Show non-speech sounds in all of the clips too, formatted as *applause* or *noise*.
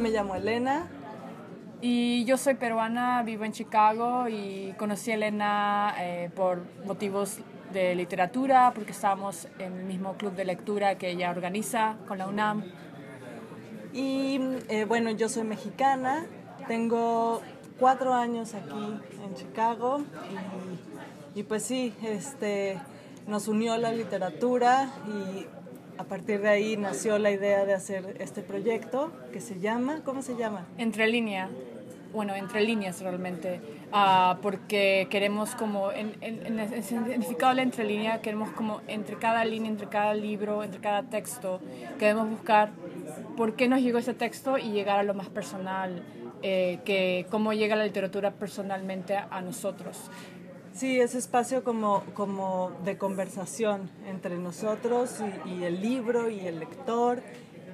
yo me llamo Elena. Y yo soy peruana, vivo en Chicago y conocí a Elena eh, por motivos de literatura, porque estábamos en el mismo club de lectura que ella organiza con la UNAM. Y eh, bueno, yo soy mexicana, tengo cuatro años aquí en Chicago y, y pues sí, este, nos unió la literatura y a partir de ahí nació la idea de hacer este proyecto que se llama, ¿cómo se llama? Entre línea, bueno, entre líneas realmente, uh, porque queremos como, en, el significado de la entre línea, queremos como entre cada línea, entre cada libro, entre cada texto, queremos buscar por qué nos llegó ese texto y llegar a lo más personal, eh, que cómo llega la literatura personalmente a nosotros. Sí, ese espacio como, como de conversación entre nosotros y, y el libro y el lector.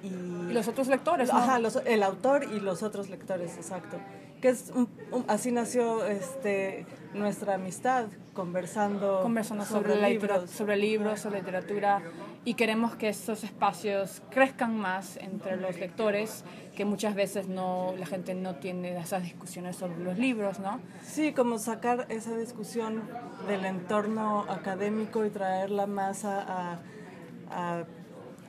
Y, y los otros lectores, ¿no? Ajá, los, el autor y los otros lectores, exacto. Que es un, un, así nació este, nuestra amistad, conversando, conversando sobre, sobre, libros. sobre libros, sobre literatura. Y queremos que estos espacios crezcan más entre los lectores, que muchas veces no, la gente no tiene esas discusiones sobre los libros, ¿no? Sí, como sacar esa discusión del entorno académico y traerla más a... a, a,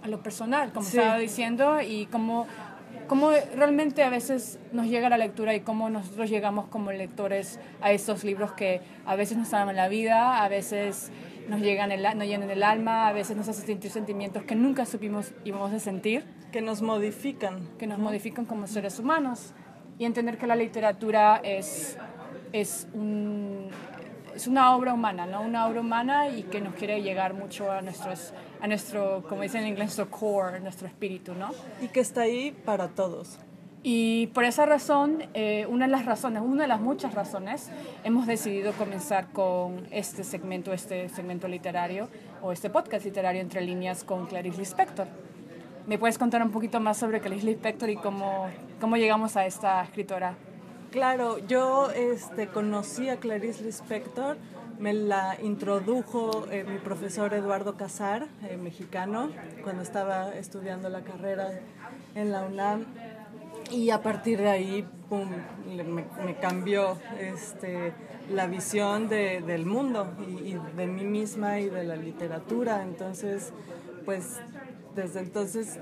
a lo personal, como sí. estaba diciendo, y como cómo realmente a veces nos llega la lectura y cómo nosotros llegamos como lectores a estos libros que a veces nos salvan la vida, a veces nos llegan el, nos llenan el alma, a veces nos hacen sentir sentimientos que nunca supimos íbamos a sentir. Que nos modifican. Que nos modifican como seres humanos. Y entender que la literatura es, es, un, es una obra humana, ¿no? Una obra humana y que nos quiere llegar mucho a, nuestros, a nuestro, como dicen en inglés, nuestro core, nuestro espíritu, ¿no? Y que está ahí para todos. Y por esa razón, eh, una de las razones, una de las muchas razones, hemos decidido comenzar con este segmento, este segmento literario o este podcast literario entre líneas con Clarice Lispector. ¿Me puedes contar un poquito más sobre Clarice Lispector y cómo, cómo llegamos a esta escritora? Claro, yo este, conocí a Clarice Lispector, me la introdujo eh, mi profesor Eduardo Casar, eh, mexicano, cuando estaba estudiando la carrera en la UNAM y a partir de ahí pum, me, me, cambió este, la visión de, del mundo y, y, de mí misma y de la literatura. Entonces, pues desde entonces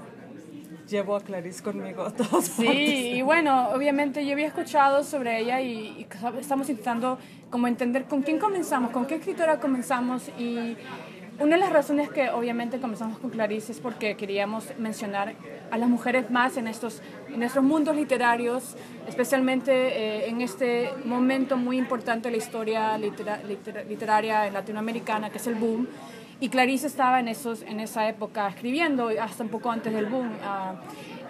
llevo a Clarice conmigo a *laughs* todos Sí, y bueno, obviamente yo había escuchado sobre ella y, y estamos intentando como entender con quién comenzamos, con qué escritora comenzamos y una de las razones que obviamente comenzamos con Clarice es porque queríamos mencionar a las mujeres más en estos, en estos mundos literarios, especialmente eh, en este momento muy importante de la historia litera, liter, literaria latinoamericana, que es el boom. Y Clarice estaba en, esos, en esa época escribiendo, hasta un poco antes del boom. Uh,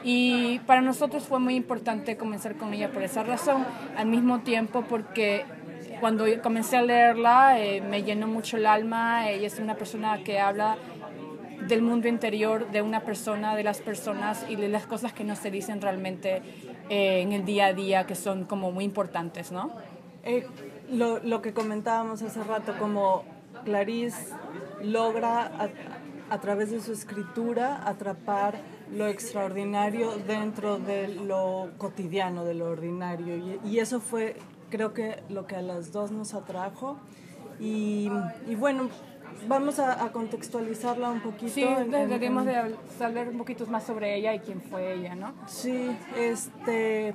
y para nosotros fue muy importante comenzar con ella por esa razón, al mismo tiempo porque cuando comencé a leerla eh, me llenó mucho el alma. Ella es una persona que habla del mundo interior de una persona, de las personas y de las cosas que no se dicen realmente eh, en el día a día, que son como muy importantes, ¿no? Eh, lo, lo, que comentábamos hace rato, como Clarice logra a, a través de su escritura atrapar lo extraordinario dentro de lo cotidiano, de lo ordinario. Y, y eso fue creo que lo que a las dos nos atrajo. Y, y bueno, vamos a, a, contextualizarla un poquito. Sí, deberíamos de saber un poquito más sobre ella y quién fue ella, ¿no? Sí, este...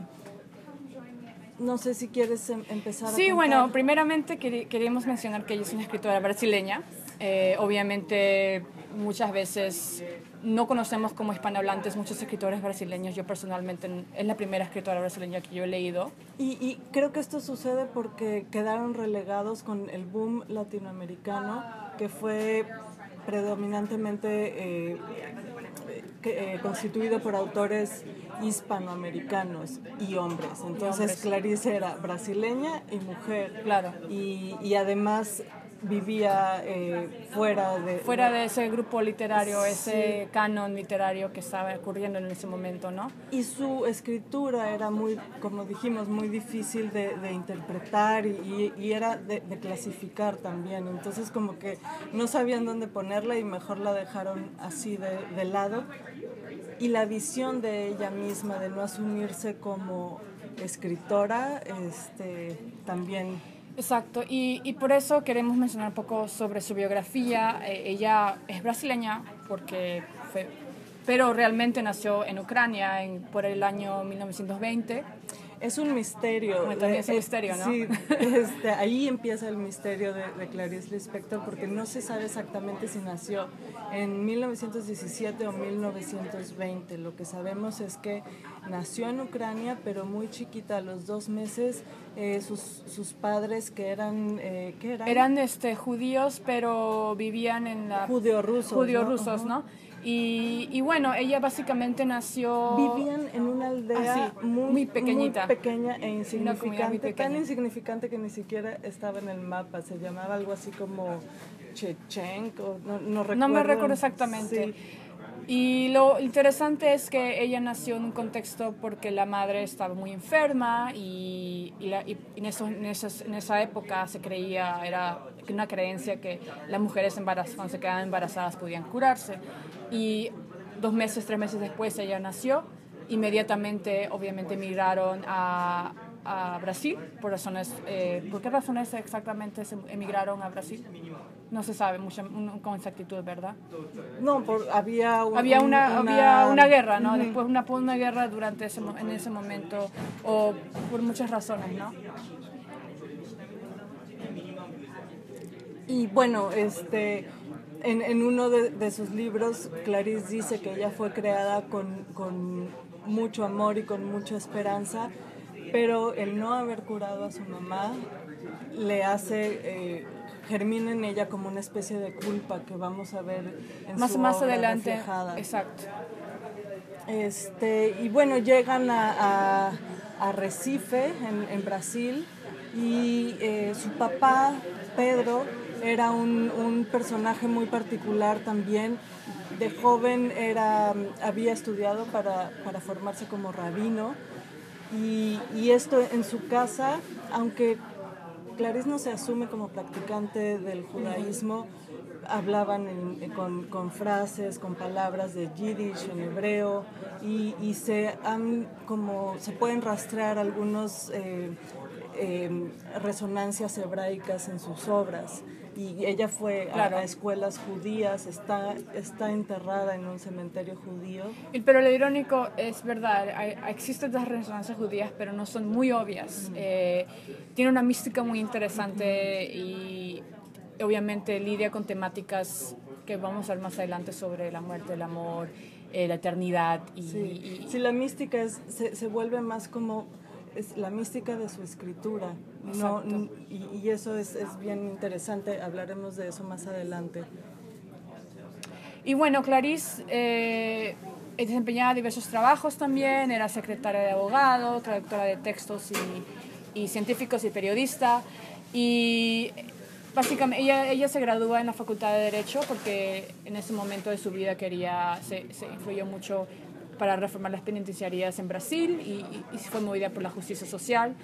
No sé si quieres em empezar. Sí, bueno, primeramente queríamos mencionar que ella es una escritora brasileña. Eh, obviamente muchas veces no conocemos como hispanohablantes muchos escritores brasileños. Yo personalmente es la primera escritora brasileña que yo he leído. Y, y, creo que esto sucede porque quedaron relegados con el boom latinoamericano, que fue predominantemente eh, que, eh, constituido por autores hispanoamericanos y hombres. Entonces y hombres. Clarice era brasileña y mujer. Claro. Y, y además vivía eh, fuera de fuera de ese grupo literario sí. ese canon literario que estaba ocurriendo en ese momento no y su escritura era muy como dijimos muy difícil de, de interpretar y, y era de, de, clasificar también entonces como que no sabían dónde ponerla y mejor la dejaron así de, de lado y la visión de ella misma de no asumirse como escritora este, también. Exacto, y, y, por eso queremos mencionar un poco sobre su biografía. Eh, ella es brasileña porque fue, pero realmente nació en Ucrania en, por el año 1920 es un misterio. también es un misterio, ¿no? Sí, este, ahí empieza el misterio de, de, Clarice Lispector porque no se sabe exactamente si nació en 1917 o 1920. Lo que sabemos es que nació en Ucrania, pero muy chiquita, a los dos meses, eh, sus, sus, padres que eran, eh, ¿qué eran? Eran este, judíos, pero vivían en la... Judío-rusos. Judío-rusos, ¿no? Y, y, bueno, ella básicamente nació... Vivían en una aldea así, muy, muy pequeñita. Muy pequeña e insignificante. Muy pequeña. Tan insignificante que ni siquiera estaba en el mapa. Se llamaba algo así como Chechenko, no, no recuerdo. No me recuerdo exactamente. Sí. Y lo interesante es que ella nació en un contexto porque la madre estaba muy enferma y, y, la, y en, eso, en, esas, en, esa época se creía, era una creencia que las mujeres embarazadas, cuando se quedaban embarazadas podían curarse. Y dos meses, tres meses después ella nació. Inmediatamente, obviamente, emigraron a, a Brasil por razones, eh, ¿por qué razones exactamente se emigraron a Brasil? No se sabe mucho, con exactitud, ¿verdad? No, por, había, un, había, una, una, había una guerra, ¿no? Ujú. Después una, una guerra durante ese, en ese momento, o por muchas razones, ¿no? Y bueno, este, en, en uno de, de, sus libros, Clarice dice que ella fue creada con, con mucho amor y con mucha esperanza, pero el no haber curado a su mamá le hace, eh, germina en ella como una especie de culpa que vamos a ver en más, su más obra adelante. reflejada. Exacto. Este, y bueno, llegan a, a, a Recife, en, en, Brasil, y eh, su papá, Pedro, era un, un, personaje muy particular también. De joven era, había estudiado para, para formarse como rabino, y, y esto en su casa, aunque Clarice no se asume como practicante del judaísmo, hablaban en, con, frases, con palabras de yiddish en hebreo y, y, se han como se pueden rastrear algunos eh, eh, resonancias hebraicas en sus obras y ella fue claro. a, a, escuelas judías, está, está enterrada en un cementerio judío. Pero lo irónico es verdad, hay, existen las resonancias judías, pero no son muy obvias. Uh -huh. eh, tiene una mística muy interesante uh -huh. y obviamente lidia con temáticas que vamos a ver más adelante sobre la muerte, el amor, eh, la eternidad. Y, sí. y, sí, la mística es, se, se vuelve más como es la mística de su escritura. No, y, y, eso es, es, bien interesante, hablaremos de eso más adelante. Y bueno, Clarice eh, desempeñaba diversos trabajos también, era secretaria de abogado, traductora de textos y, y científicos y periodista. Y básicamente ella, ella se gradúa en la Facultad de Derecho porque en ese momento de su vida quería, se, se influyó mucho para reformar las penitenciarías en Brasil y, y, fue movida por la justicia social.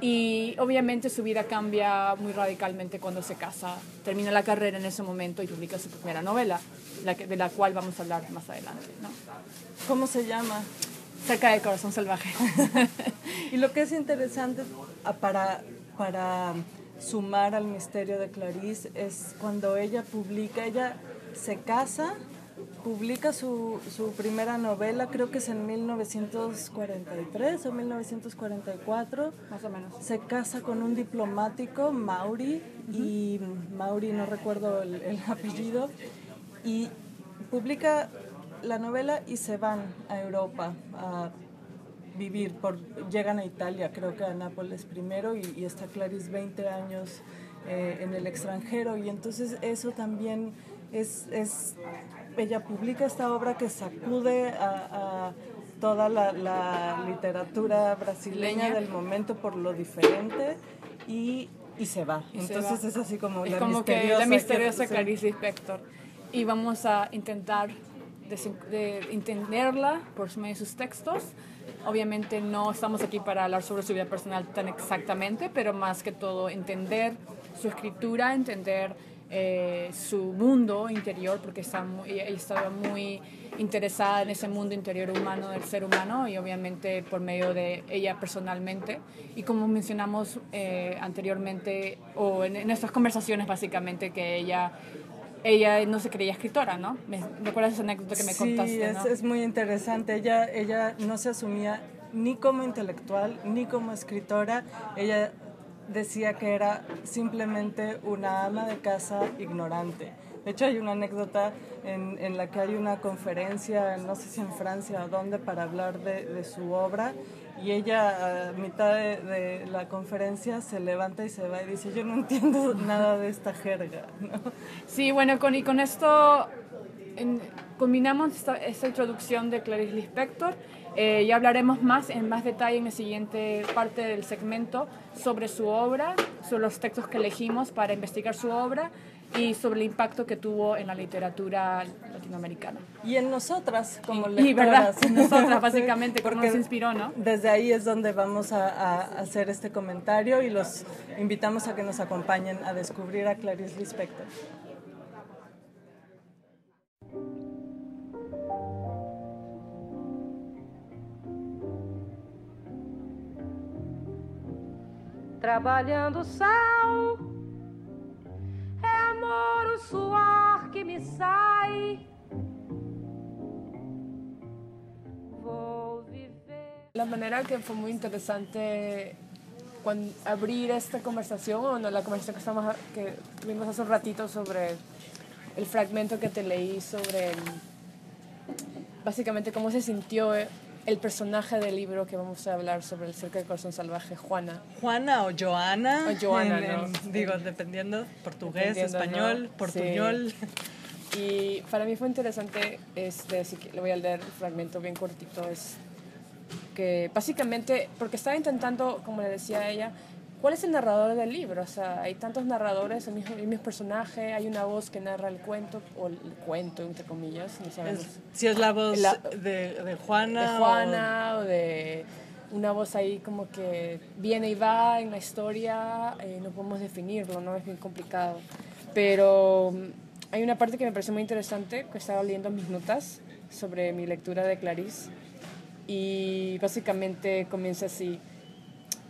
Y obviamente su vida cambia muy radicalmente cuando se casa, termina la carrera en ese momento y publica su primera novela, la que, de la cual vamos a hablar más adelante. ¿no? ¿Cómo se llama? Cerca del corazón salvaje. *laughs* y lo que es interesante para, para sumar al misterio de Clarice es cuando ella publica, ella se casa publica su, su, primera novela, creo que es en 1943 o 1944. Más o menos. Se casa con un diplomático, Mauri, uh -huh. y Mauri, no recuerdo el, el, *laughs* apellido, y publica la novela y se van a Europa a vivir, por, llegan a Italia, creo que a Nápoles primero, y, y está Clarice 20 años eh, en el extranjero, y entonces eso también es, es ella publica esta obra que sacude a, a toda la, la, literatura brasileña Leña. del momento por lo diferente y, y se va. Y Entonces se va. es así como es la como misteriosa. que la misteriosa que, Clarice Lispector. Y vamos a intentar de, de entenderla por medio de sus textos. Obviamente no estamos aquí para hablar sobre su vida personal tan exactamente, pero más que todo entender su escritura, entender eh, su mundo interior, porque está ella estaba muy interesada en ese mundo interior humano del ser humano y obviamente por medio de ella personalmente. Y como mencionamos eh, anteriormente, o en, en nuestras conversaciones básicamente, que ella ella no se creía escritora, ¿no? ¿Me, acuerdas esa anécdota que me contaste? Sí, es, es, muy interesante. Ella, ella no se asumía ni como intelectual ni como escritora. Ella decía que era simplemente una ama de casa ignorante. De hecho, hay una anécdota en, en, la que hay una conferencia, no sé si en Francia o dónde, para hablar de, de su obra y ella a mitad de, la conferencia se levanta y se va y dice, yo no entiendo nada de esta jerga. Sí, bueno, y con esto combinamos esta, esta, introducción de Clarice Lispector. Eh, ya hablaremos más en más detalle en la siguiente parte del segmento sobre su obra, sobre los textos que elegimos para investigar su obra y sobre el impacto que tuvo en la literatura latinoamericana. Y en nosotras, como lectoras. Y verdad, en *laughs* nosotras *laughs* básicamente, porque nos inspiró, ¿no? Desde ahí es donde vamos a, a, hacer este comentario y los invitamos a que nos acompañen a descubrir a Clarice Lispector. Trabalhando sal amor, o suor que me sai. Vou viver. La manera que fue muy interesante cuando abrir esta conversación, o no, la conversación que, estamos, que tuvimos hace un ratito sobre el fragmento que te leí sobre básicamente cómo se sintió el personaje del libro que vamos a hablar sobre el cerca del corazón salvaje, Juana. Juana o Joana. O Joana, ¿no? digo, dependiendo, portugués, español, portuñol. Y para mí fue interesante, este, así que le voy a leer el fragmento bien cortito, es que básicamente, porque estaba intentando, como le decía ella, ¿cuál es el narrador del libro? O sea, hay tantos narradores, el mismo, el mismo personaje, hay una voz que narra el cuento, o el cuento, entre comillas, no sabemos. si es la voz de, de, Juana. De Juana o... de una voz ahí como que viene y va en la historia, eh, no podemos definirlo, ¿no? Es bien complicado. Pero mm, hay una parte que me pareció muy interesante, que estaba leyendo mis notas sobre mi lectura de Clarice, y básicamente comienza así.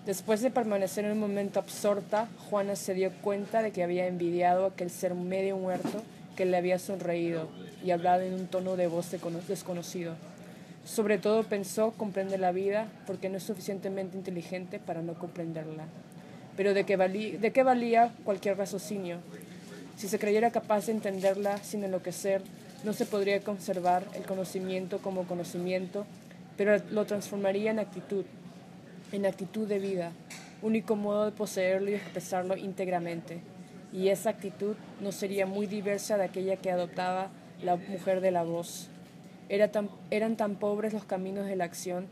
Después de permanecer un momento absorta, Juana se dio cuenta de que había envidiado a aquel ser medio muerto que le había sonreído y hablado en un tono de voz desconocido. Sobre todo pensó comprende la vida porque no es suficientemente inteligente para no comprenderla. Pero ¿de qué, ¿de qué valía cualquier raciocinio? Si se creyera capaz de entenderla sin enloquecer, no se podría conservar el conocimiento como conocimiento, pero lo transformaría en actitud, en actitud de vida, único modo de poseerlo y expresarlo íntegramente. Y esa actitud no sería muy diversa de aquella que adoptaba la mujer de la voz. Eran tan pobres los caminos de la acción.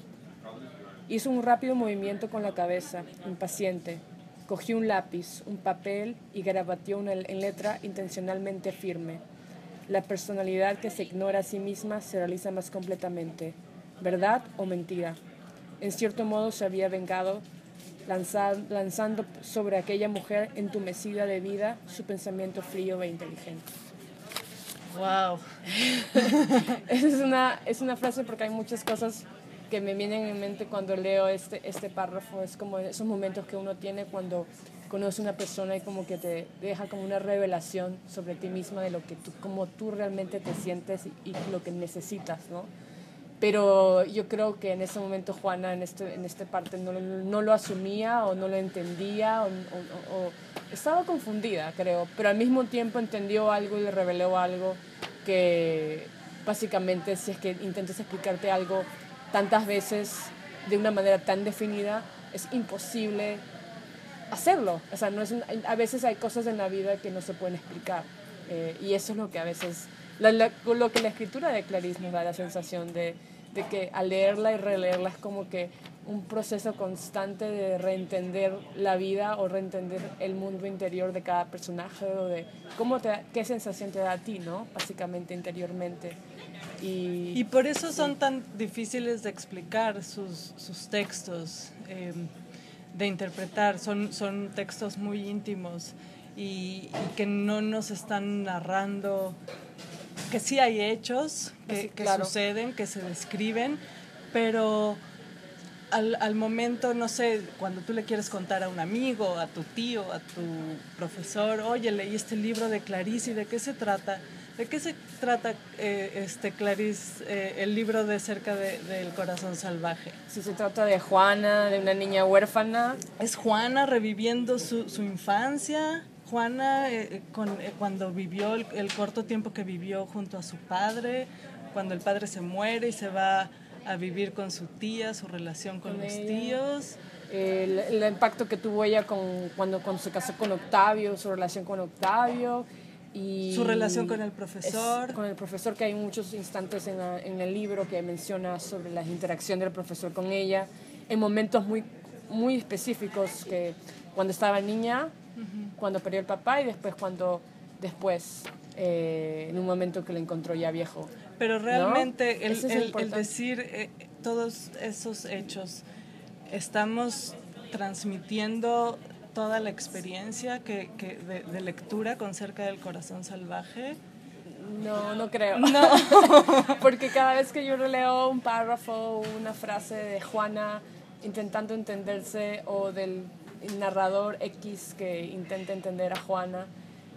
Hizo un rápido movimiento con la cabeza, impaciente. Cogió un lápiz, un papel y garabateó en letra intencionalmente firme. La personalidad que se ignora a sí misma se realiza más completamente. ¿Verdad o mentira? En cierto modo se había vengado, lanzando sobre aquella mujer entumecida de vida su pensamiento frío e inteligente. ¡Wow! *laughs* Esa es una, es una frase porque hay muchas cosas que me vienen en mente cuando leo este, este párrafo. Es como esos momentos que uno tiene cuando conoce a una persona y como que te deja como una revelación sobre ti misma de lo que tú, como tú realmente te sientes y, y lo que necesitas, ¿no? Pero yo creo que en ese momento Juana en este, en este parte no, no lo asumía o no lo entendía o, estaba confundida, creo, pero al mismo tiempo entendió algo y le reveló algo que básicamente si es que intentas explicarte algo tantas veces de una manera tan definida, es imposible hacerlo. O sea, no es a veces hay cosas en la vida que no se pueden explicar eh, y eso es lo que a veces, lo que la escritura de Clarice nos da la sensación de de que al leerla y releerla es como que un proceso constante de reentender la vida o reentender el mundo interior de cada personaje o de cómo te, qué sensación te da a ti, ¿no? Básicamente interiormente. Y, y por eso son tan difíciles de explicar sus, sus textos, em, de interpretar, son, son textos muy íntimos. y, y que no nos están narrando que sí hay hechos que, Sí, que suceden, que se describen, pero al, al momento, no sé, cuando tú le quieres contar a un amigo, a tu tío, a tu profesor, oye, leí este libro de Clarice, ¿y de qué se trata? ¿De qué se trata, eh, este, Clarice, eh, el libro de Cerca de- del Corazón Salvaje? Si se trata de Juana, de una niña huérfana, Es Juana reviviendo su, su infancia. Juana, eh, con, eh, cuando vivió el, el corto tiempo que vivió junto a su padre, cuando el padre se muere y se va a vivir con su tía, su relación con, Con los ella. tíos. el, el impacto que tuvo ella con, cuando, cuando se casó con Octavio, su relación con Octavio. Y Su relación con el profesor. es- con el profesor, que hay muchos instantes en, la- en el libro que menciona sobre la interacción del profesor con ella, en momentos muy, muy específicos, que cuando estaba niña, cuando perdió el papá y después cuando después, eh, en un momento que lo encontró ya viejo. Pero realmente el, Eso es el- el decir eh, todos esos hechos, estamos transmitiendo toda la experiencia que, que de, de lectura con Cerca del Corazón Salvaje. No, no creo. No. *laughs* Porque cada vez que yo leo un párrafo, una frase de Juana intentando entenderse o del narrador X que intenta entender a Juana,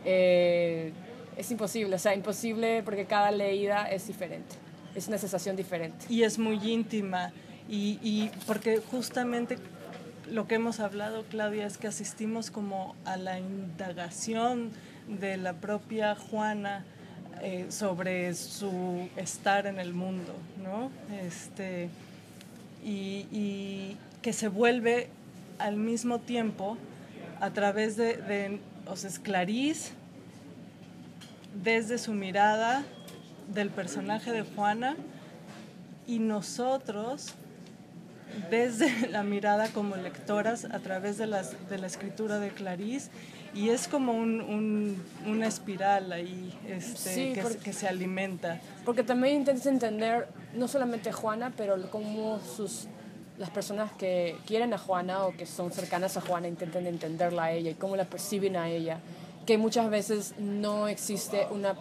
eh, es imposible. O sea, imposible porque cada leída es diferente. Es una sensación diferente. y es muy íntima y, y porque justamente lo que hemos hablado Claudia es que asistimos como a la indagación de la propia Juana eh, sobre su estar en el mundo no este y, y que se vuelve al mismo tiempo a través de, de o sea, es Clarice desde su mirada del personaje de Juana y nosotros desde *laughs* la mirada como lectoras a través de, las, de la escritura de Clarice y es como un, un- una espiral ahí este, Sí, que, porque- se- que se alimenta. Porque también intentas entender no solamente Juana, pero cómo sus, las personas que quieren a Juana o que son cercanas a Juana intentan entenderla a ella y cómo la perciben a ella. Que muchas veces no existe una,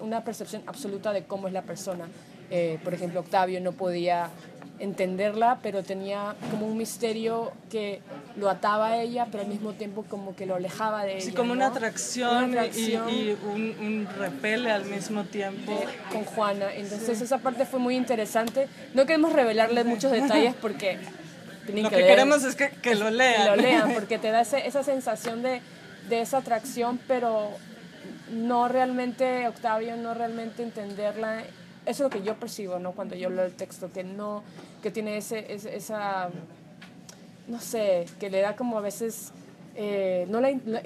una percepción absoluta de cómo es la persona. Eh, por ejemplo, Octavio no podía entenderla, pero tenía como un misterio que lo ataba a ella, pero al mismo tiempo como que lo alejaba de ella. Así como una atracción, Una y- atracción y, un, un repele al mismo tiempo. de- con Juana. Entonces esa parte fue muy interesante. No queremos revelarle muchos *laughs* detalles porque tienen Lo que que queremos es que, que lo que lean. lo lean *laughs* porque te da ese- esa sensación de, de esa atracción, pero no realmente, Octavio, no realmente entenderla. Eso es lo que yo percibo, ¿no? Cuando yo leo el texto, que no, que tiene ese, ese- esa, no sé, que le da como a veces, eh, no la, la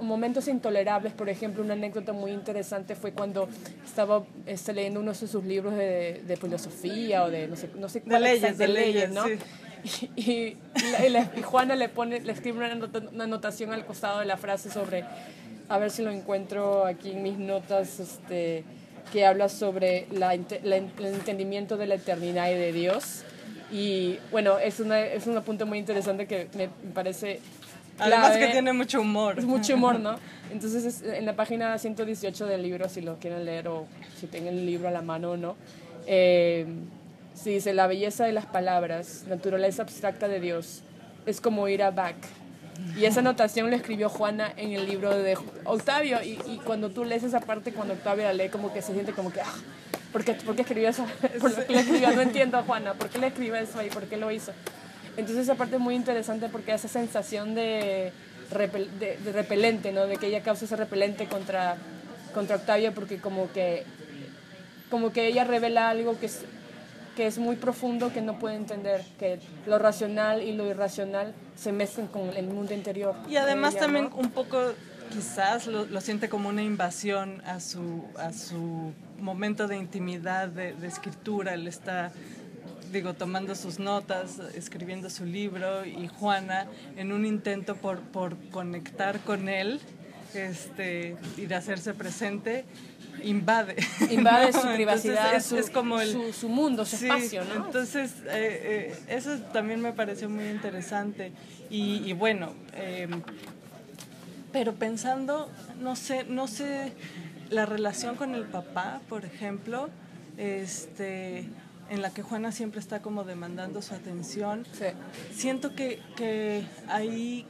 momentos intolerables, por ejemplo, una anécdota muy interesante fue cuando estaba este, leyendo uno de sus libros de, de filosofía o de no sé, no sé De leyes, exacto, de leyes, ¿no? sí. *laughs* Y, y la- y la- y Juana le pone, le escribe una anotación al costado de la frase sobre, a ver si lo encuentro aquí en mis notas, este, que habla sobre la, el entendimiento de la eternidad y de Dios. Y bueno, es, una, es un apunte muy interesante que me parece... Además clave. que tiene mucho humor. Es mucho humor, ¿no? *laughs* Entonces, es en la página 118 del libro, si lo quieren leer o si tienen el libro a la mano o no, eh, se dice, la belleza de las palabras, naturaleza abstracta de Dios, es como ir a Bach. Y esa anotación la escribió Juana en el libro de Octavio. Y, y cuando tú lees esa parte, cuando Octavio la lee, como que se siente como que, ah, ¿por qué, escribió eso? ¿Por qué escribió? *laughs* No entiendo a Juana, ¿por qué le escribió eso ahí? ¿Por qué lo hizo? Entonces esa parte es muy interesante porque esa sensación de, repel- de, de repelente, ¿no? De que ella causa ese repelente contra, contra Octavia porque como que, como que ella revela algo que es, que es muy profundo que no puede entender, que lo racional y lo irracional se mezclan con el mundo interior. Y además de ella, también ¿no? un poco quizás lo, lo siente como una invasión a su, a su momento de intimidad, de, de escritura. Él está, digo, tomando sus notas, escribiendo su libro y Juana en un intento por, por conectar con él este, y de hacerse presente, invade. Invade *laughs* ¿no? su privacidad, es, su, es como el, su, su mundo, su Sí, espacio, ¿no? Entonces, eh, eh, eso también me pareció muy interesante. Y, y bueno, eh, pero pensando, no sé, no sé, la relación con el papá, por ejemplo, este, en la que Juana siempre está como demandando su atención. Sí. Siento que, que ahí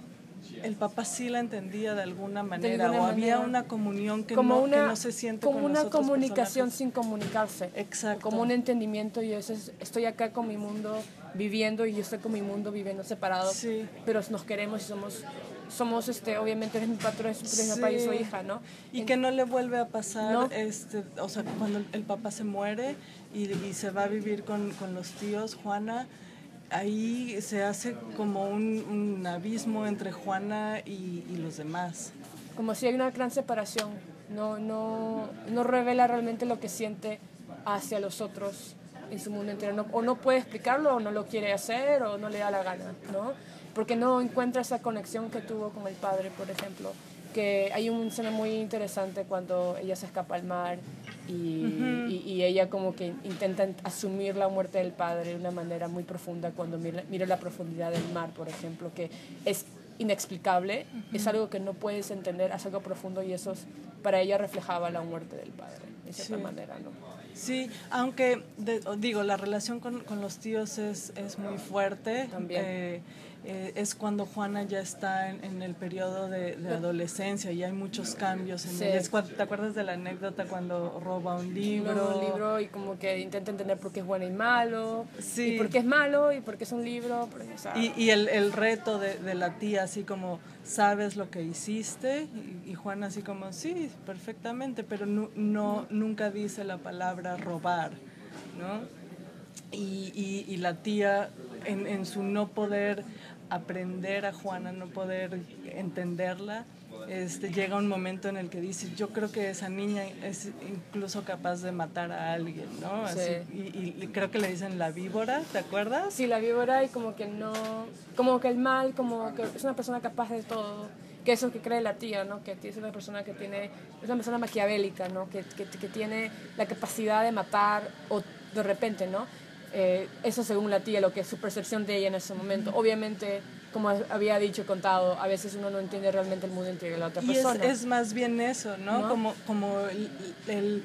el papá sí la entendía de alguna manera alguna o había manera. una comunión que, como no, una, que no se siente como con una comunicación personajes. sin comunicarse. Exacto. Como un entendimiento y eso es, estoy acá con mi mundo viviendo y yo estoy con mi mundo viviendo separado, Sí. pero nos queremos y somos, somos este, obviamente eres mi patrón, eres mi Sí. papá y soy hija, ¿no? Y En- que no le vuelve a pasar, No. este, o sea, cuando el papá se muere y, y se va a vivir con, con los tíos, Juana, ahí se hace como un, un abismo entre Juana y, y los demás. como si hay una gran separación, no, no, no revela realmente lo que siente hacia los otros en su mundo entero, o no puede explicarlo, o no lo quiere hacer, o no le da la gana, ¿no? Porque no encuentra esa conexión que tuvo con el padre, por ejemplo, que hay una escena muy interesante cuando ella se escapa al mar y, y- y ella como que intenta asumir la muerte del padre de una manera muy profunda cuando mira, mira la profundidad del mar, por ejemplo, que es inexplicable, es algo que no puedes entender, es algo profundo y eso es- para ella reflejaba la muerte del padre, de cierta Sí. manera, ¿no? Sí, aunque de- digo, la relación con, con los tíos es, es muy fuerte. También. Eh, eh, es cuando Juana ya está en, en el periodo de, de adolescencia y hay muchos cambios en Sí. ella. Es cuando- ¿Te acuerdas de la anécdota cuando roba un libro? Libro, un libro y como que intenta entender por qué es bueno y malo, Sí. y por qué es malo y por qué es un libro, porque, o sea, Y, y el, el reto de, de la tía, así como, ¿sabes lo que hiciste? Y, y Juana así como, sí, perfectamente, pero nu- no, nunca dice la palabra robar, ¿no? Y, y- y la tía, en, en su no poder aprender a Juana, no poder entenderla, este, llega un momento en el que dice, yo creo que esa niña es incluso capaz de matar a alguien, ¿no? Así, Sí. y, y creo que le dicen la víbora, ¿te acuerdas? Sí, la víbora y como que no, como que el mal, como que es una persona capaz de todo, que eso que cree la tía, ¿no? Que es una persona que tiene, es una persona maquiavélica, ¿no? Que, que, que tiene la capacidad de matar o de repente, ¿no? Eh, eso según la tía, lo que es su percepción de ella en ese momento. Obviamente, como había dicho y contado, a veces uno no entiende realmente el mundo entre de la otra Y es, persona. es más bien eso, ¿no? ¿No? Como, como el, el-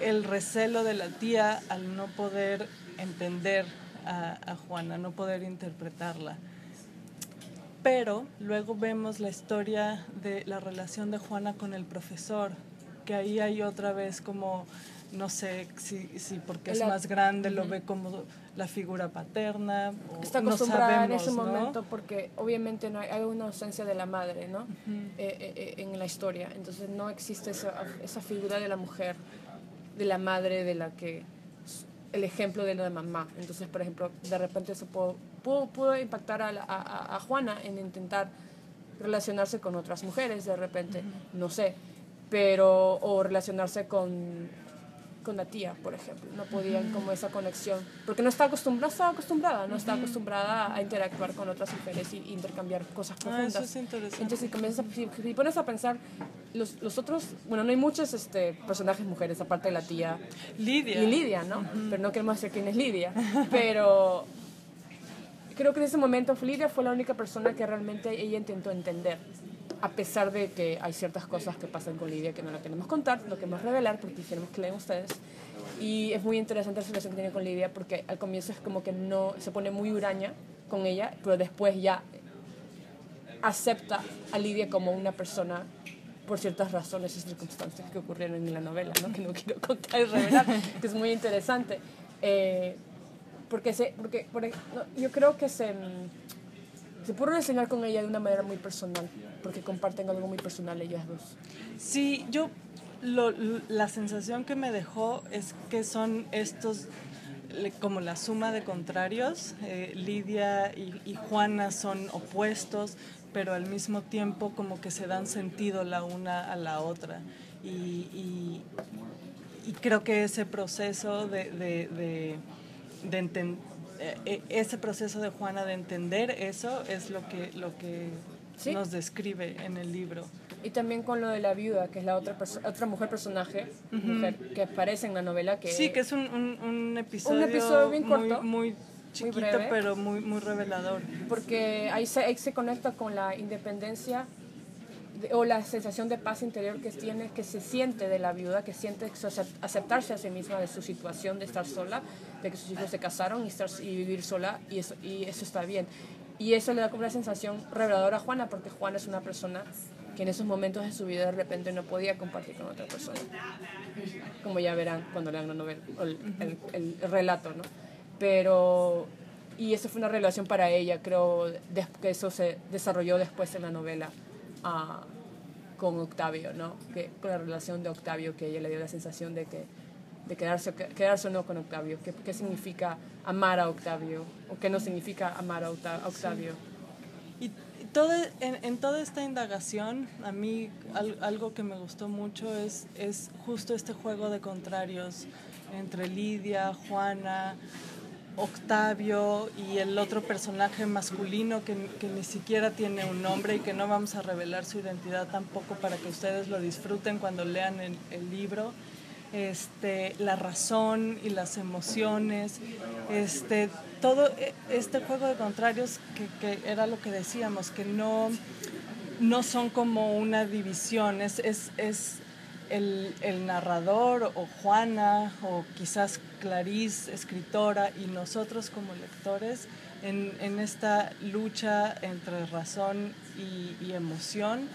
el recelo de la tía al no poder entender a, a Juana, no poder interpretarla. Pero luego vemos la historia de la relación de Juana con el profesor, que ahí hay otra vez como, no sé si, si porque es La- más grande lo ve como la figura paterna. O está no acostumbrada en sabemos, ese ¿no? momento porque obviamente no hay, hay una ausencia de la madre ¿no? Eh, eh, eh, en la historia entonces no existe esa, esa figura de la mujer de la madre de la que el ejemplo de la mamá entonces por ejemplo de repente eso pudo, pudo, pudo impactar a, la- a- a- a Juana en intentar relacionarse con otras mujeres de repente no sé pero o relacionarse con con la tía, por ejemplo. No podían como esa conexión, porque no estaba acostumbrada, no estaba acostumbrada, no estaba acostumbrada a interactuar con otras mujeres y intercambiar cosas Ah, profundas. eso es interesante. Entonces, si, comienzas si, si pones a pensar, los, los otros, bueno, no hay muchos este, personajes mujeres, aparte de la tía Lidia. y Lidia, ¿no? Pero no queremos decir quién es Lidia. *laughs* Pero creo que en ese momento Lidia fue la única persona que realmente ella intentó entender. A pesar de que hay ciertas cosas que pasan con Lidia que no la queremos contar, no queremos revelar porque queremos que lean ustedes. Y es muy interesante la relación que tiene con Lidia porque al comienzo es como que no se pone muy huraña con ella, pero después ya acepta a Lidia como una persona por ciertas razones y circunstancias que ocurrieron en la novela, ¿no? que no quiero contar y revelar, que es muy interesante. Eh, porque se, porque, por ej- no, yo creo que se, se pudo relacionar con ella de una manera muy personal, porque comparten algo muy personal ellas dos. Sí, yo lo- la sensación que me dejó es que son estos como la suma de contrarios. Eh, Lidia y, y Juana son opuestos, pero al mismo tiempo como que se dan sentido la una a la otra. Y, y- y creo que ese proceso de, de, de- de enten- eh, ese proceso de Juana de entender eso es lo que, lo que Sí. nos describe en el libro. Y también con lo de la viuda, que es la otra, otra mujer personaje, mujer que aparece en la novela, que Sí, que es un, un, un episodio, episodio bien muy, corto, muy chiquito, breve. pero muy, muy revelador. porque ahí se, ahí se conecta con la independencia o la sensación de paz interior que tiene, que se siente de la viuda, que siente aceptarse a sí misma de su situación de estar sola, de que sus hijos se casaron y, estar, y vivir sola, y eso, y eso está bien. Y eso le da como una sensación reveladora a Juana, porque Juana es una persona que en esos momentos de su vida de repente no podía compartir con otra persona. Como ya verán cuando lean la novela, el, el, el relato, ¿no? Pero y eso fue una revelación para ella, creo que eso se desarrolló después en la novela uh, con Octavio, ¿no? Que, con la relación de Octavio, que ella le dio la sensación de que de quedarse, quedarse o no con Octavio, qué, qué significa amar a Octavio o qué no significa amar a Octavio. Y, todo, en, en, toda esta indagación, a mí algo que me gustó mucho es, es justo este juego de contrarios entre Lidia, Juana, Octavio y el otro personaje masculino que, que, ni siquiera tiene un nombre y que no vamos a revelar su identidad tampoco para que ustedes lo disfruten cuando lean el, el libro. Este, la razón y las emociones, este, todo e, este juego de contrarios que, que era lo que decíamos, que no, no son como una división, es, es, es el, el, narrador o Juana o quizás Clarice, escritora, y nosotros como lectores en, en esta lucha entre razón y, y emoción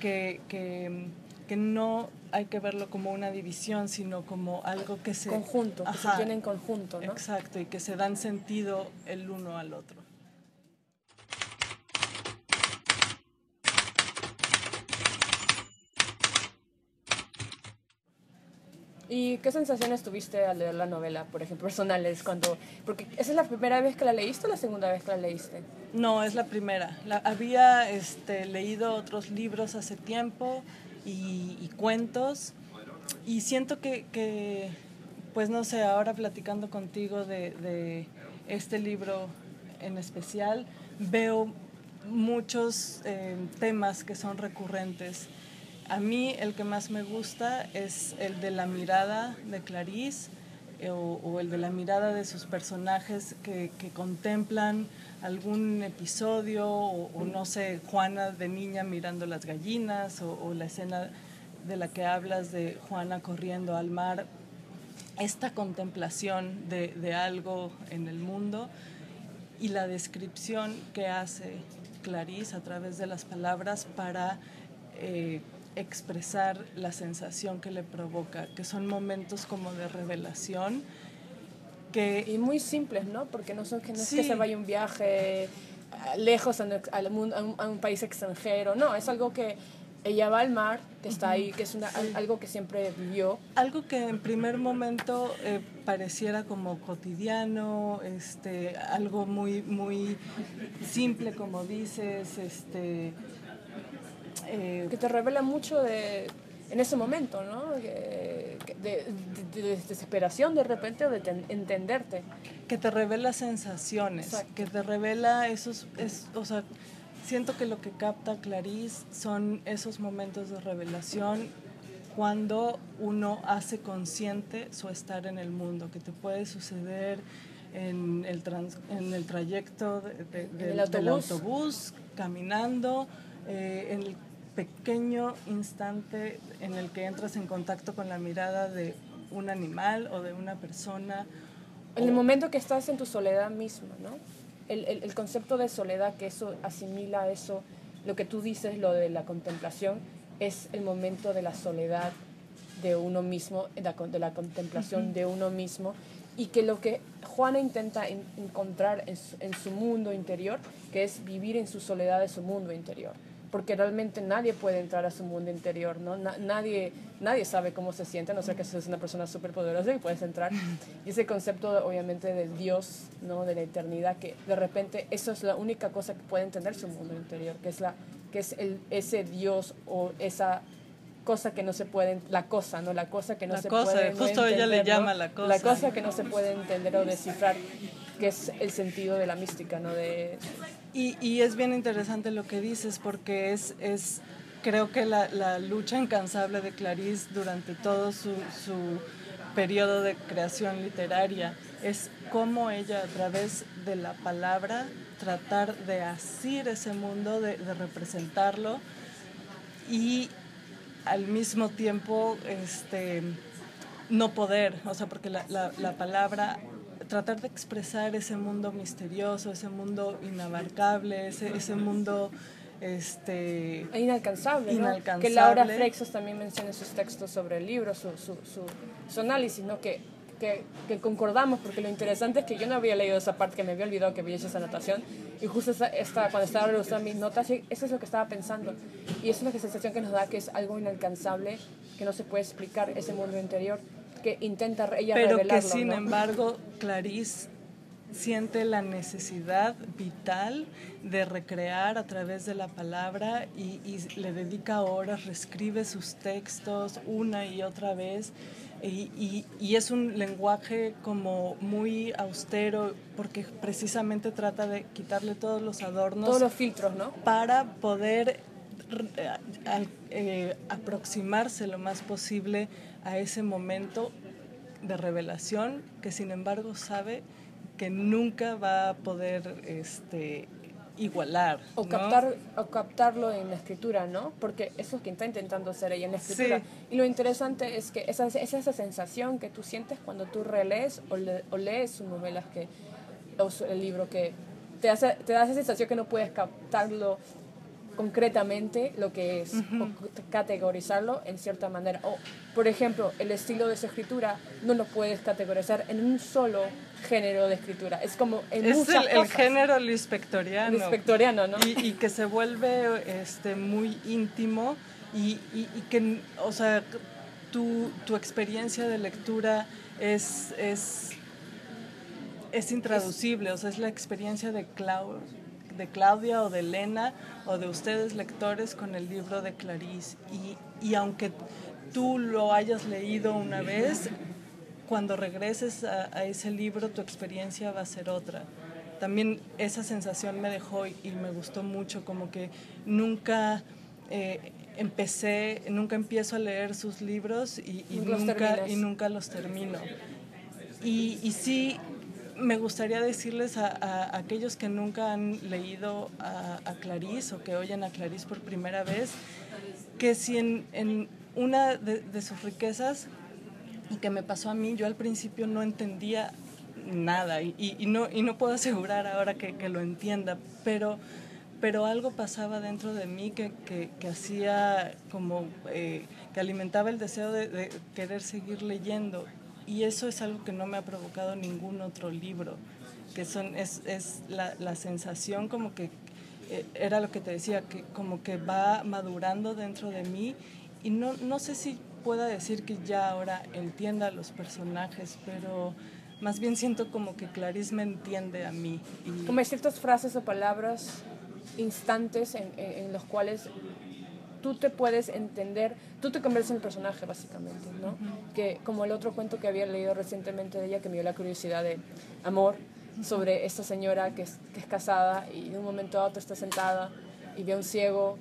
que, que, que, no hay que verlo como una división, sino como algo que se... Conjunto, que se tiene en conjunto, ¿no? Exacto, y que se dan sentido el uno al otro. ¿Y qué sensaciones tuviste al leer la novela, por ejemplo, personales? Cuando, porque ¿Esa es la primera vez que la leíste o la segunda vez que la leíste? No, es la primera. La, había este, leído otros libros hace tiempo y, cuentos. Y siento que, pues no sé, ahora platicando contigo de, este libro en especial, veo muchos eh, temas que son recurrentes. A mí el que más me gusta es el de la mirada de Clarice o, o, el de la mirada de sus personajes que, contemplan algún episodio o, no sé, Juana de niña mirando las gallinas o, la escena de la que hablas de Juana corriendo al mar. Esta contemplación de, de algo en el mundo y la descripción que hace Clarice a través de las palabras para eh, expresar la sensación que le provoca, que son momentos como de revelación. Que, y muy simples, ¿no? Porque no, son, que no sí. es que se vaya un viaje lejos a, a, un, a, un, país extranjero, no, es algo que ella va al mar, que está ahí, que es una, sí. algo que siempre vivió. Algo que en primer momento eh, pareciera como cotidiano, este, algo muy, muy simple, como dices, este, eh, que te revela mucho de, en ese momento, ¿no? De, de, de, desesperación de repente o de ten, entenderte. Que te revela sensaciones, Exacto. que te revela esos, es, o sea, siento que lo que capta Clarice son esos momentos de revelación cuando uno hace consciente su estar en el mundo, que te puede suceder en el, trans, en el trayecto de, de, el autobús. del autobús, caminando, eh, en el pequeño instante en el que entras en contacto con la mirada de un animal o de una persona. En el momento que estás en tu soledad misma, ¿no? El, el, el, concepto de soledad, que eso asimila eso, lo que tú dices, lo de la contemplación, es el momento de la soledad de uno mismo, de la, de la contemplación uh -huh. de uno mismo, y que lo que Juana intenta en, encontrar en su, en su mundo interior, que es vivir en su soledad de su mundo interior porque realmente nadie puede entrar a su mundo interior, ¿no? Na nadie, nadie sabe cómo se siente, a no ser que seas una persona súper poderosa y puedes entrar. Y ese concepto, obviamente, de Dios, ¿no? De la eternidad, que de repente eso es la única cosa que puede entender su mundo interior, que es, la, que es el, ese Dios o esa cosa que no se puede, la cosa, ¿no? La cosa que no la se cosa, puede justo no entender, ella le ¿no? llama la cosa. La cosa que no se puede entender o descifrar, que es el sentido de la mística, ¿no? De, y, es bien interesante lo que dices porque es, es creo que la, la lucha incansable de Clarice durante todo su, su, periodo de creación literaria es cómo ella a través de la palabra tratar de asir ese mundo, de, representarlo y al mismo tiempo este, no poder, o sea, porque la, la palabra tratar de expresar ese mundo misterioso, ese mundo inabarcable, ese, ese mundo este E inalcanzable, ¿no? Inalcanzable. Que Laura Freixas también menciona en sus textos sobre el libro, su, su, su, su análisis, ¿no? Que, que, que concordamos, porque lo interesante es que yo no había leído esa parte, que me había olvidado que había hecho esa anotación, y justo esta, cuando estaba revisando mis notas, eso es lo que estaba pensando, y es una sensación que nos da que es algo inalcanzable, que no se puede explicar, ese mundo interior, que intenta ella pero que revelarlo, sin ¿no? embargo Clarice siente la necesidad vital de recrear a través de la palabra y, y le dedica horas, reescribe sus textos una y otra vez y, y- y es un lenguaje como muy austero porque precisamente trata de quitarle todos los adornos Todos los filtros, ¿no? para poder eh, eh, aproximarse lo más posible a ese momento de revelación que sin embargo sabe que nunca va a poder este, igualar. O, ¿no? captar, o captarlo en la escritura, ¿no? Porque eso es que está intentando hacer ella en la escritura. Sí. Y lo interesante es que esa, es esa sensación que tú sientes cuando tú relees o, le- o lees sus novelas que, o su- el libro que te, hace, te da esa sensación que no puedes captarlo concretamente lo que es o categorizarlo en cierta manera o por ejemplo el estilo de su escritura no lo puedes categorizar en un solo género de escritura es como en Es muchas el, el cosas. género lispectoriano. Lispectoriano, ¿no? Y, y que se vuelve este, muy íntimo y, y- y que, o sea, tu, tu experiencia de lectura es, es, es intraducible, o sea, es la experiencia de, Clau- de Claudia o de Elena o de ustedes lectores con el libro de Clarice. Y, y aunque tú lo hayas leído una vez, cuando regreses a, a ese libro tu experiencia va a ser otra. También esa sensación me dejó y, y me gustó mucho, como que nunca eh, empecé, nunca empiezo a leer sus libros y, y Nunca los nunca, y nunca los termino. Y, y sí, me gustaría decirles a, aquellos que nunca han leído a, Clarice o que oyen a Clarice por primera vez, que si en, una de, sus riquezas, y que me pasó a mí, yo al principio no entendía nada y, no, y no puedo asegurar ahora que, lo entienda, pero, pero algo pasaba dentro de mí que, que, hacía como, eh, que alimentaba el deseo de, de querer seguir leyendo y eso es algo que no me ha provocado ningún otro libro, que son, es, es la, la sensación como que eh, era lo que te decía, que como que va madurando dentro de mí y no, no sé si pueda decir que ya ahora entienda a los personajes, pero más bien siento como que Clarice me entiende a mí. Y, Como ciertas frases o palabras, instantes en, en- en los cuales tú te puedes entender, tú te conviertes en el personaje básicamente, ¿no? Que como el otro cuento que había leído recientemente de ella que me dio la curiosidad de amor sobre esta señora que es, que es casada y de un momento a otro está sentada y ve a un ciego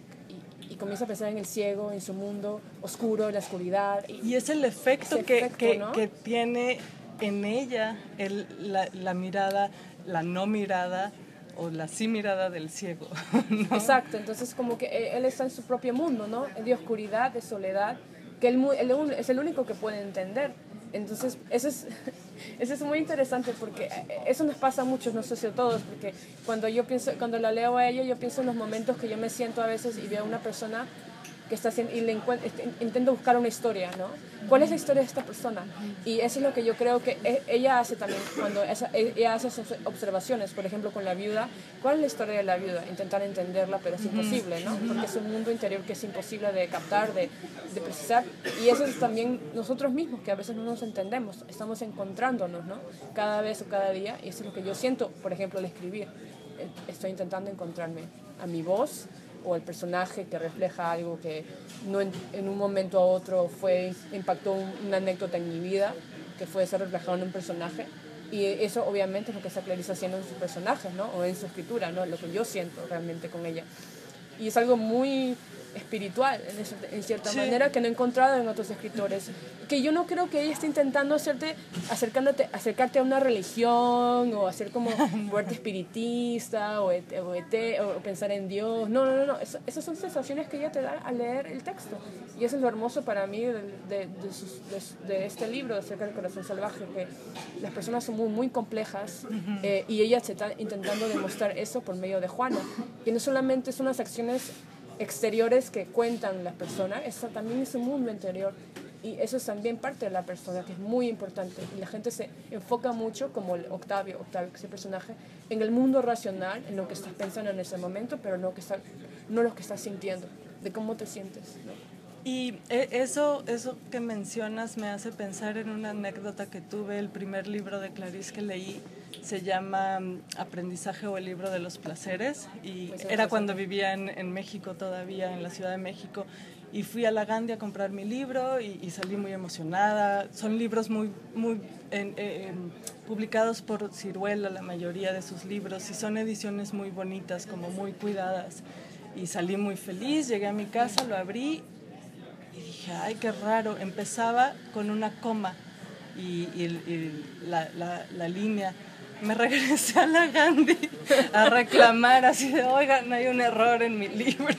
y, comienza a pensar en el ciego, en su mundo oscuro, en la oscuridad. Y, y es el efecto, que, efecto, que, ¿no? que tiene en ella el, la, la mirada, la no mirada o la sí mirada del ciego. *laughs* ¿no? Exacto, entonces como que él- él está en su propio mundo, ¿no? De oscuridad, de soledad, que él, él es el único que puede entender. Entonces, eso es, *laughs* eso es muy interesante porque eh, eso nos pasa a muchos, no sé si a todos, porque cuando yo pienso, cuando la leo a ella, yo pienso en los momentos que yo me siento a veces y veo a una persona que está haciendo, y le este, intento buscar una historia, ¿no? ¿Cuál es la historia de esta persona? Y eso es lo que yo creo que e- ella hace también, cuando esa- e- ella hace esas observaciones, por ejemplo, con la viuda, ¿cuál es la historia de la viuda? Intentar entenderla, pero es imposible, ¿no? Porque es un mundo interior que es imposible de captar, de, de precisar, y eso es también nosotros mismos, que a veces no nos entendemos, estamos encontrándonos, ¿no? Cada vez o cada día, y eso es lo que yo siento, por ejemplo, al escribir. Eh, Estoy intentando encontrarme a mi voz, o el personaje que refleja algo que no en, en un momento a otro fue impactó un- una anécdota en mi vida que fue ser reflejado en un personaje y eso obviamente es lo que está Clarice haciendo en sus personajes ¿no? o en su escritura ¿no? lo que yo siento realmente con ella y es algo muy espiritual, en, cierta Sí. manera, que no he encontrado en otros escritores. Que yo no creo que ella esté intentando hacerte, acercándote, acercarte a una religión o hacer como *laughs* vuelta espiritista o, et- o, ete- o pensar en Dios. No, no, no, no. Es- esas son sensaciones que ella te da al leer el texto. Y eso es lo hermoso para mí de, de- de sus- de- este libro, acerca del corazón salvaje, que las personas son muy, muy complejas eh, y ella se está intentando demostrar eso por medio de Juana. Y no solamente son las acciones exteriores que cuentan las personas, eso también es un mundo interior. Y eso es también parte de la persona, que es muy importante. Y la gente se enfoca mucho, como el Octavio, Octavio, que es el personaje, en el mundo racional, en lo que estás pensando en ese momento, pero no, que está, no lo que estás sintiendo, de cómo te sientes. ¿no? Y eh, eso, eso que mencionas me hace pensar en una anécdota que tuve. El primer libro de Clarice que leí se llama mm, Aprendizaje o el libro de los placeres. Y Pues, era cuando vivía en, en México todavía, en la Ciudad de México. Y fui a la Gandhi a comprar mi libro y, y salí muy emocionada. Son libros muy, muy eh, em, publicados por Ciruela, la mayoría de sus libros, y son ediciones muy bonitas, como muy cuidadas. Y salí muy feliz, llegué a mi casa, lo abrí y dije, ay, qué raro. Empezaba con una coma y, y- y la, la- la línea. Me regresé a la Gandhi a reclamar así de, oiga, no hay un error en mi libro.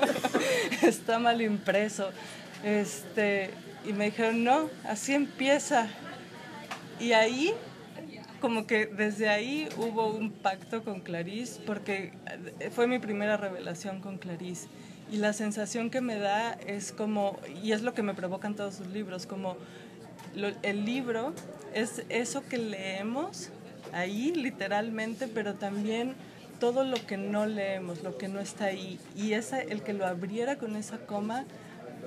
*laughs* Está mal impreso. Este, y me dijeron, no, así empieza. Y ahí, como que desde ahí hubo un pacto con Clarice, porque eh, fue mi primera revelación con Clarice. Y la sensación que me da es como, y es lo que me provocan todos sus libros, como lo- el libro es eso que leemos ahí literalmente, pero también todo lo que no leemos, lo que no está ahí. Y esa, el que lo abriera con esa coma,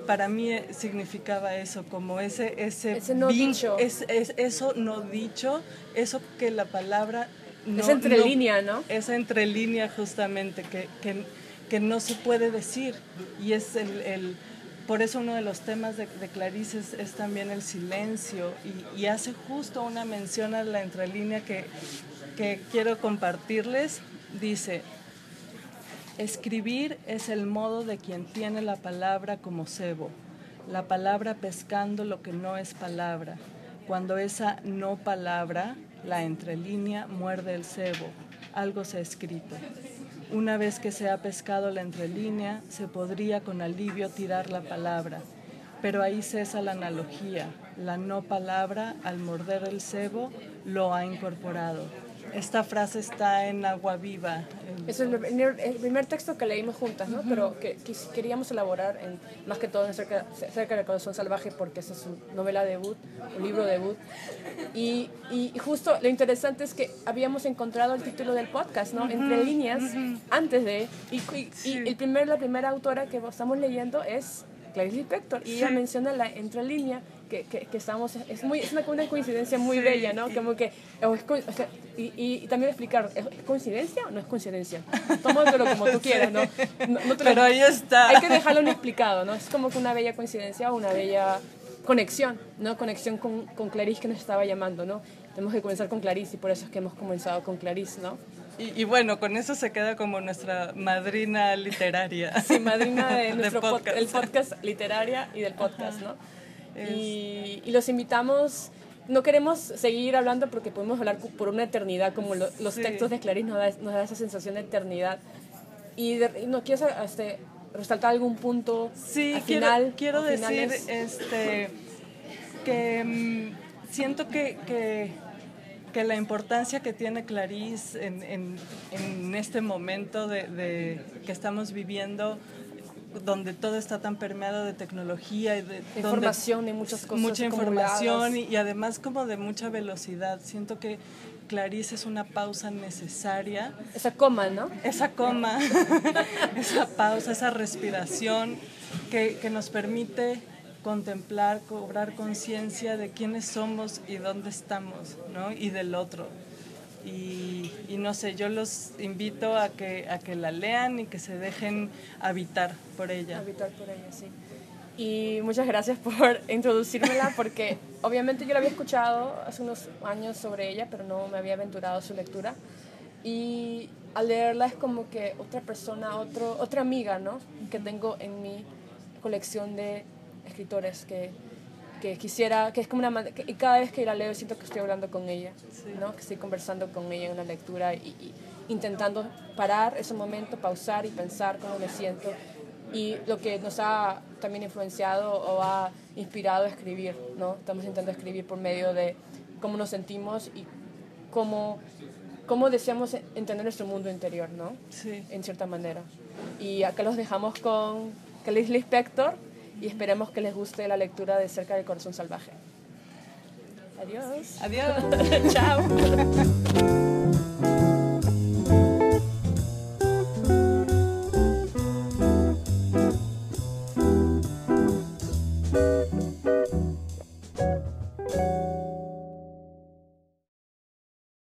para mí eh, significaba eso, como ese... Ese, Ese no dicho. Es, es- eso no dicho, eso que la palabra... No, Esa entre no- línea, ¿no? Esa entre línea justamente, que, que, que no se puede decir. Y es el... el- por eso uno de los temas de, Clarice es, también el silencio y, y hace justo una mención a la entrelínea que, que quiero compartirles. Dice, Escribir es el modo de quien tiene la palabra como cebo, la palabra pescando lo que no es palabra. Cuando esa no palabra, la entrelínea, muerde el cebo, algo se ha escrito. Una vez que se ha pescado la entrelínea, se podría con alivio tirar la palabra, pero ahí cesa la analogía. La no palabra, al morder el cebo, lo ha incorporado. Esta frase está en Agua Viva. en- Es el primer, el primer texto que leímos juntas, ¿no? Pero que, que queríamos elaborar en, más que todo en cerca, cerca del corazón salvaje porque esa es su novela debut, un libro debut. Y, y justo lo interesante es que habíamos encontrado el título del podcast, ¿no? Entre líneas, antes de... Y, y- y el primer, la primera autora que estamos leyendo es Clarice Lispector y ella menciona la entre línea que, que, que estamos es muy es una, una coincidencia muy Sí, bella no y- como que o es o sea, y, y, y también explicar ¿es coincidencia o no es coincidencia tómatelo como tú *laughs* quieras no, no, no te lo- Pero ahí está. hay que dejarlo inexplicado no es como que una bella coincidencia o una bella conexión no conexión con, con Clarice que nos estaba llamando no tenemos que comenzar con Clarice y por eso es que hemos comenzado con Clarice no Y, y bueno, con eso se queda como nuestra madrina literaria. Sí, madrina de *laughs* De nuestro podcast. podcast. el podcast literaria y del podcast, ¿no? Y, y los invitamos. No queremos seguir hablando porque podemos hablar por una eternidad, como lo- los Sí. textos de Clarice nos da, nos da esa sensación de eternidad. Y, de- y no quieres este, resaltar algún punto Sí, al quiero, final. quiero o decir este, que mm, siento que, que, que la importancia que tiene Clarice en, en- en este momento de, de- que estamos viviendo, donde todo está tan permeado de tecnología y de información y muchas cosas mucha información y, y además como de mucha velocidad. Siento que Clarice es una pausa necesaria Esa coma, ¿no? esa coma, *laughs* esa pausa, esa respiración que, que nos permite contemplar, cobrar conciencia de quiénes somos y dónde estamos, ¿no? Y del otro. Y, y no sé, yo los invito a que, a que la lean y que se dejen habitar por ella. habitar por ella, sí. Y muchas gracias por *laughs* introducírmela porque obviamente yo la había escuchado hace unos años sobre ella, pero no me había aventurado a su lectura. Y, al leerla es como que otra persona, otro, otra amiga, ¿no? Que tengo en mi colección de escritores que, que quisiera, que es como una que- y cada vez que la leo siento que estoy hablando con ella, ¿no? Que estoy conversando con ella en una lectura y, y intentando parar ese momento, pausar y pensar cómo me siento y lo que nos ha también influenciado o ha inspirado a escribir, ¿no? Estamos intentando escribir por medio de cómo nos sentimos y cómo, cómo deseamos entender nuestro mundo interior, ¿no? Sí. En cierta manera. Y acá los dejamos con Clarice Lispector y esperemos que les guste la lectura de Cerca del Corazón Salvaje. Adiós. Adiós. *laughs* Chao.